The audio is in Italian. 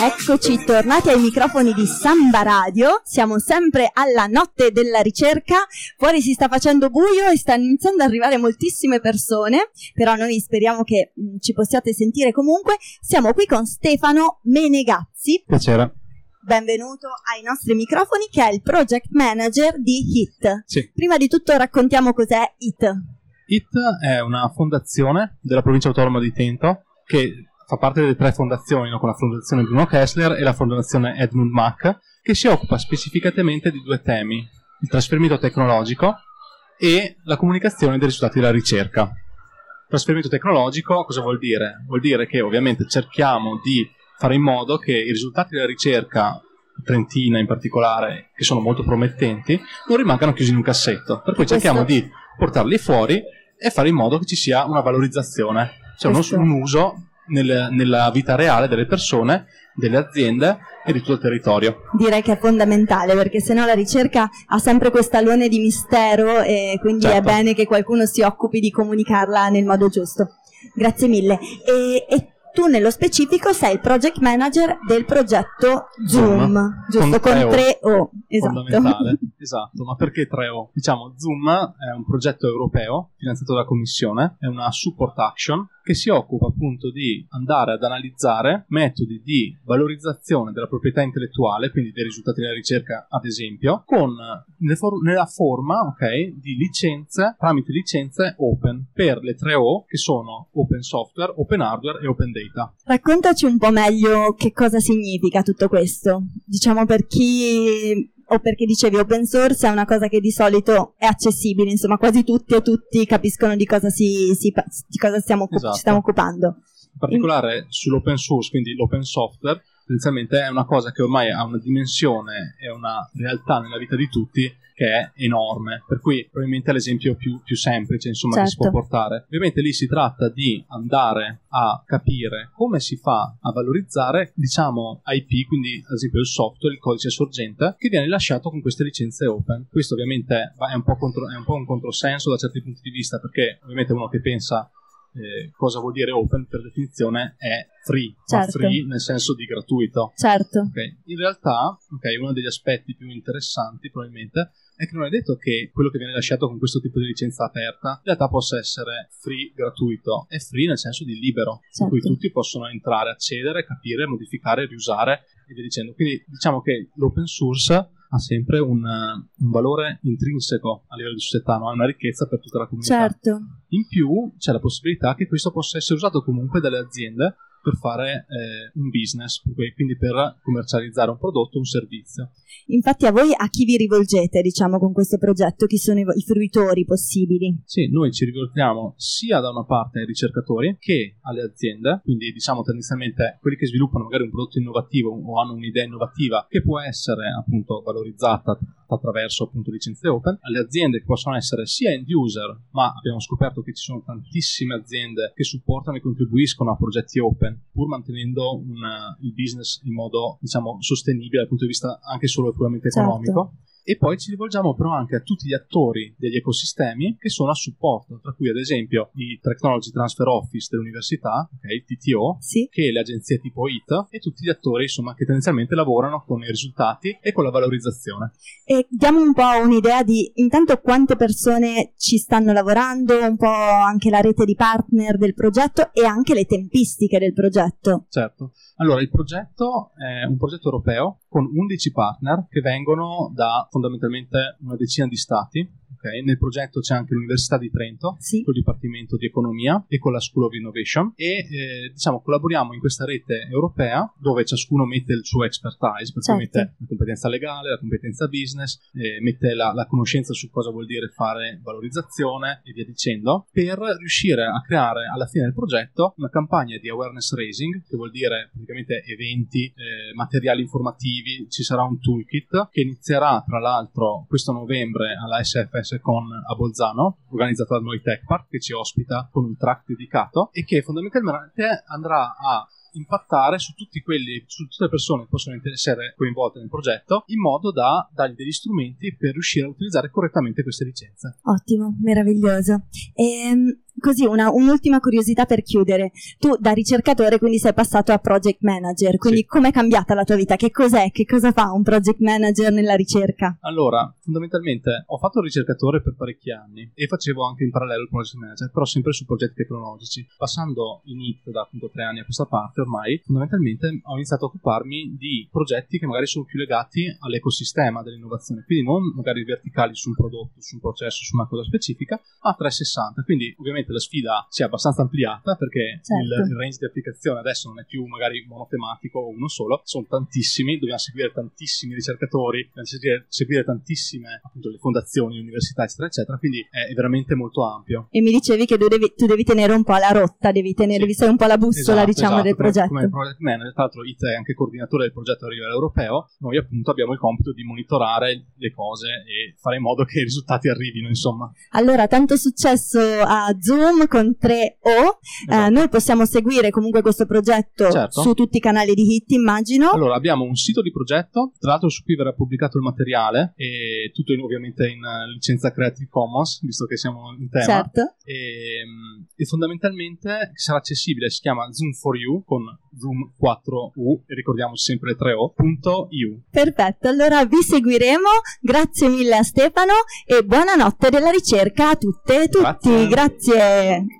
Eccoci tornati ai microfoni di Samba Radio, siamo sempre alla notte della ricerca, fuori si sta facendo buio e stanno iniziando ad arrivare moltissime persone, però noi speriamo che mm, ci possiate sentire comunque. Siamo qui con Stefano Menegazzi. Piacere. Benvenuto ai nostri microfoni che è il project manager di HIT. Sì. Prima di tutto raccontiamo cos'è HIT. HIT è una fondazione della provincia autonoma di Trento che fa parte delle tre fondazioni, no? con la fondazione Bruno Kessler e la fondazione Edmund Mack, che si occupa specificatamente di due temi, il trasferimento tecnologico e la comunicazione dei risultati della ricerca. Trasferimento tecnologico cosa vuol dire? Vuol dire che ovviamente cerchiamo di fare in modo che i risultati della ricerca trentina in particolare, che sono molto promettenti, non rimangano chiusi in un cassetto. Per cui cerchiamo di portarli fuori e fare in modo che ci sia una valorizzazione, cioè uno, un uso nel, nella vita reale delle persone, delle aziende e di tutto il territorio. Direi che è fondamentale perché sennò la ricerca ha sempre questo alone di mistero e quindi certo. è bene che qualcuno si occupi di comunicarla nel modo giusto. Grazie mille. E, e tu nello specifico sei il project manager del progetto Zoom, Zoom giusto? Con, con 3O. Esatto. esatto, ma perché 3O? Diciamo, Zoom è un progetto europeo finanziato dalla Commissione, è una support action che si occupa appunto di andare ad analizzare metodi di valorizzazione della proprietà intellettuale, quindi dei risultati della ricerca ad esempio, con nella forma okay, di licenze, tramite licenze open per le 3O che sono open software, open hardware e open data. Raccontaci un po' meglio che cosa significa tutto questo, diciamo per chi o perché dicevi open source è una cosa che di solito è accessibile, insomma quasi tutti e tutti capiscono di cosa, si, si, di cosa stiamo, esatto. ci stiamo occupando. In particolare In... sull'open source, quindi l'open software, tendenzialmente è una cosa che ormai ha una dimensione e una realtà nella vita di tutti che è enorme, per cui probabilmente è l'esempio più, più semplice insomma, certo. che si può certo. portare. Ovviamente lì si tratta di andare a capire come si fa a valorizzare, diciamo, IP, quindi ad esempio il software, il codice sorgente, che viene lasciato con queste licenze open. Questo ovviamente è un po', contro, è un, po un controsenso da certi punti di vista, perché ovviamente uno che pensa eh, cosa vuol dire open per definizione è free, certo. free nel senso di gratuito. Certo. Okay. In realtà, okay, uno degli aspetti più interessanti probabilmente è che non è detto che quello che viene lasciato con questo tipo di licenza aperta in realtà possa essere free gratuito, è free nel senso di libero, certo. in cui tutti possono entrare, accedere, capire, modificare, riusare e via dicendo. Quindi diciamo che l'open source ha sempre un, un valore intrinseco a livello di società, no? è una ricchezza per tutta la comunità. Certo. In più c'è la possibilità che questo possa essere usato comunque dalle aziende per fare eh, un business, quindi per commercializzare un prodotto o un servizio. Infatti a voi a chi vi rivolgete, diciamo, con questo progetto? Chi sono i, i fruitori possibili? Sì, noi ci rivolgiamo sia da una parte ai ricercatori che alle aziende, quindi diciamo tendenzialmente quelli che sviluppano magari un prodotto innovativo o hanno un'idea innovativa che può essere appunto valorizzata attraverso appunto licenze open, alle aziende che possono essere sia end user, ma abbiamo scoperto che ci sono tantissime aziende che supportano e contribuiscono a progetti open, pur mantenendo una, il business in modo diciamo sostenibile dal punto di vista anche solo puramente certo. E poi ci rivolgiamo però anche a tutti gli attori degli ecosistemi che sono a supporto, tra cui ad esempio i Technology Transfer Office dell'università, okay, TTO, sì. che le agenzie tipo IT e tutti gli attori insomma, che tendenzialmente lavorano con i risultati e con la valorizzazione. E diamo un po' un'idea di intanto quante persone ci stanno lavorando, un po' anche la rete di partner del progetto e anche le tempistiche del progetto. Certo. Allora, il progetto è un progetto europeo con 11 partner che vengono da fondamentalmente una decina di stati Okay? Nel progetto c'è anche l'Università di Trento, sì. con il Dipartimento di Economia e con la School of Innovation e eh, diciamo collaboriamo in questa rete europea dove ciascuno mette il suo expertise, per certo. mette la competenza legale, la competenza business, eh, mette la, la, conoscenza su cosa vuol dire fare valorizzazione e via dicendo, per riuscire a creare alla fine del progetto una campagna di awareness raising, che vuol dire praticamente eventi, eh, materiali informativi, ci sarà un toolkit che inizierà tra l'altro questo novembre alla SFS con a Bolzano, organizzata da noi Tech Park, che ci ospita con un track dedicato e che fondamentalmente andrà a impattare su, quelli, su tutte le persone che possono essere coinvolte nel progetto in modo da dargli degli strumenti per riuscire a utilizzare correttamente queste licenze. Ottimo, meraviglioso. Ehm, così una, un'ultima curiosità per chiudere. Tu da ricercatore quindi sei passato a project manager, quindi sì. com'è cambiata la tua vita? Che cos'è? Che cosa fa un project manager nella ricerca? Allora, fondamentalmente ho fatto il ricercatore per parecchi anni e facevo anche in parallelo il project manager, però sempre su progetti tecnologici. Passando in IT da appunto tre anni a questa parte ormai, fondamentalmente ho iniziato a occuparmi di progetti che magari sono più legati all'ecosistema dell'innovazione, quindi non magari verticali su un prodotto, su un processo, su una cosa specifica, ma 360. Quindi ovviamente la sfida si è abbastanza ampliata perché certo. il, il, range di applicazione adesso non è più magari monotematico o uno solo, sono tantissimi, dobbiamo seguire tantissimi ricercatori, dobbiamo seguire, seguire tantissime appunto le fondazioni, le università, eccetera, eccetera, quindi è, è veramente molto ampio. E mi dicevi che tu devi, tu devi tenere un po' la rotta, devi tenere, sì. sei un po' la bussola esatto, diciamo esatto. del progetto. Come, come project manager, tra l'altro IT è anche coordinatore del progetto a livello europeo, noi appunto abbiamo il compito di monitorare le cose e fare in modo che i risultati arrivino, insomma. Allora, tanto successo a Zoom con 3O. Eh, esatto. Eh, noi possiamo seguire comunque questo progetto certo. su tutti i canali di Hit, immagino. Allora, abbiamo un sito di progetto, tra l'altro su cui verrà pubblicato il materiale e tutto in, ovviamente in uh, licenza Creative Commons, visto che siamo in tema. Certo. E, e fondamentalmente sarà accessibile, si chiama Zoom for You con Zoom 4U e ricordiamo sempre 3O.eu. Perfetto, allora vi seguiremo. Grazie mille a Stefano e buonanotte della ricerca a tutte e tutti. Grazie. Grazie. 对。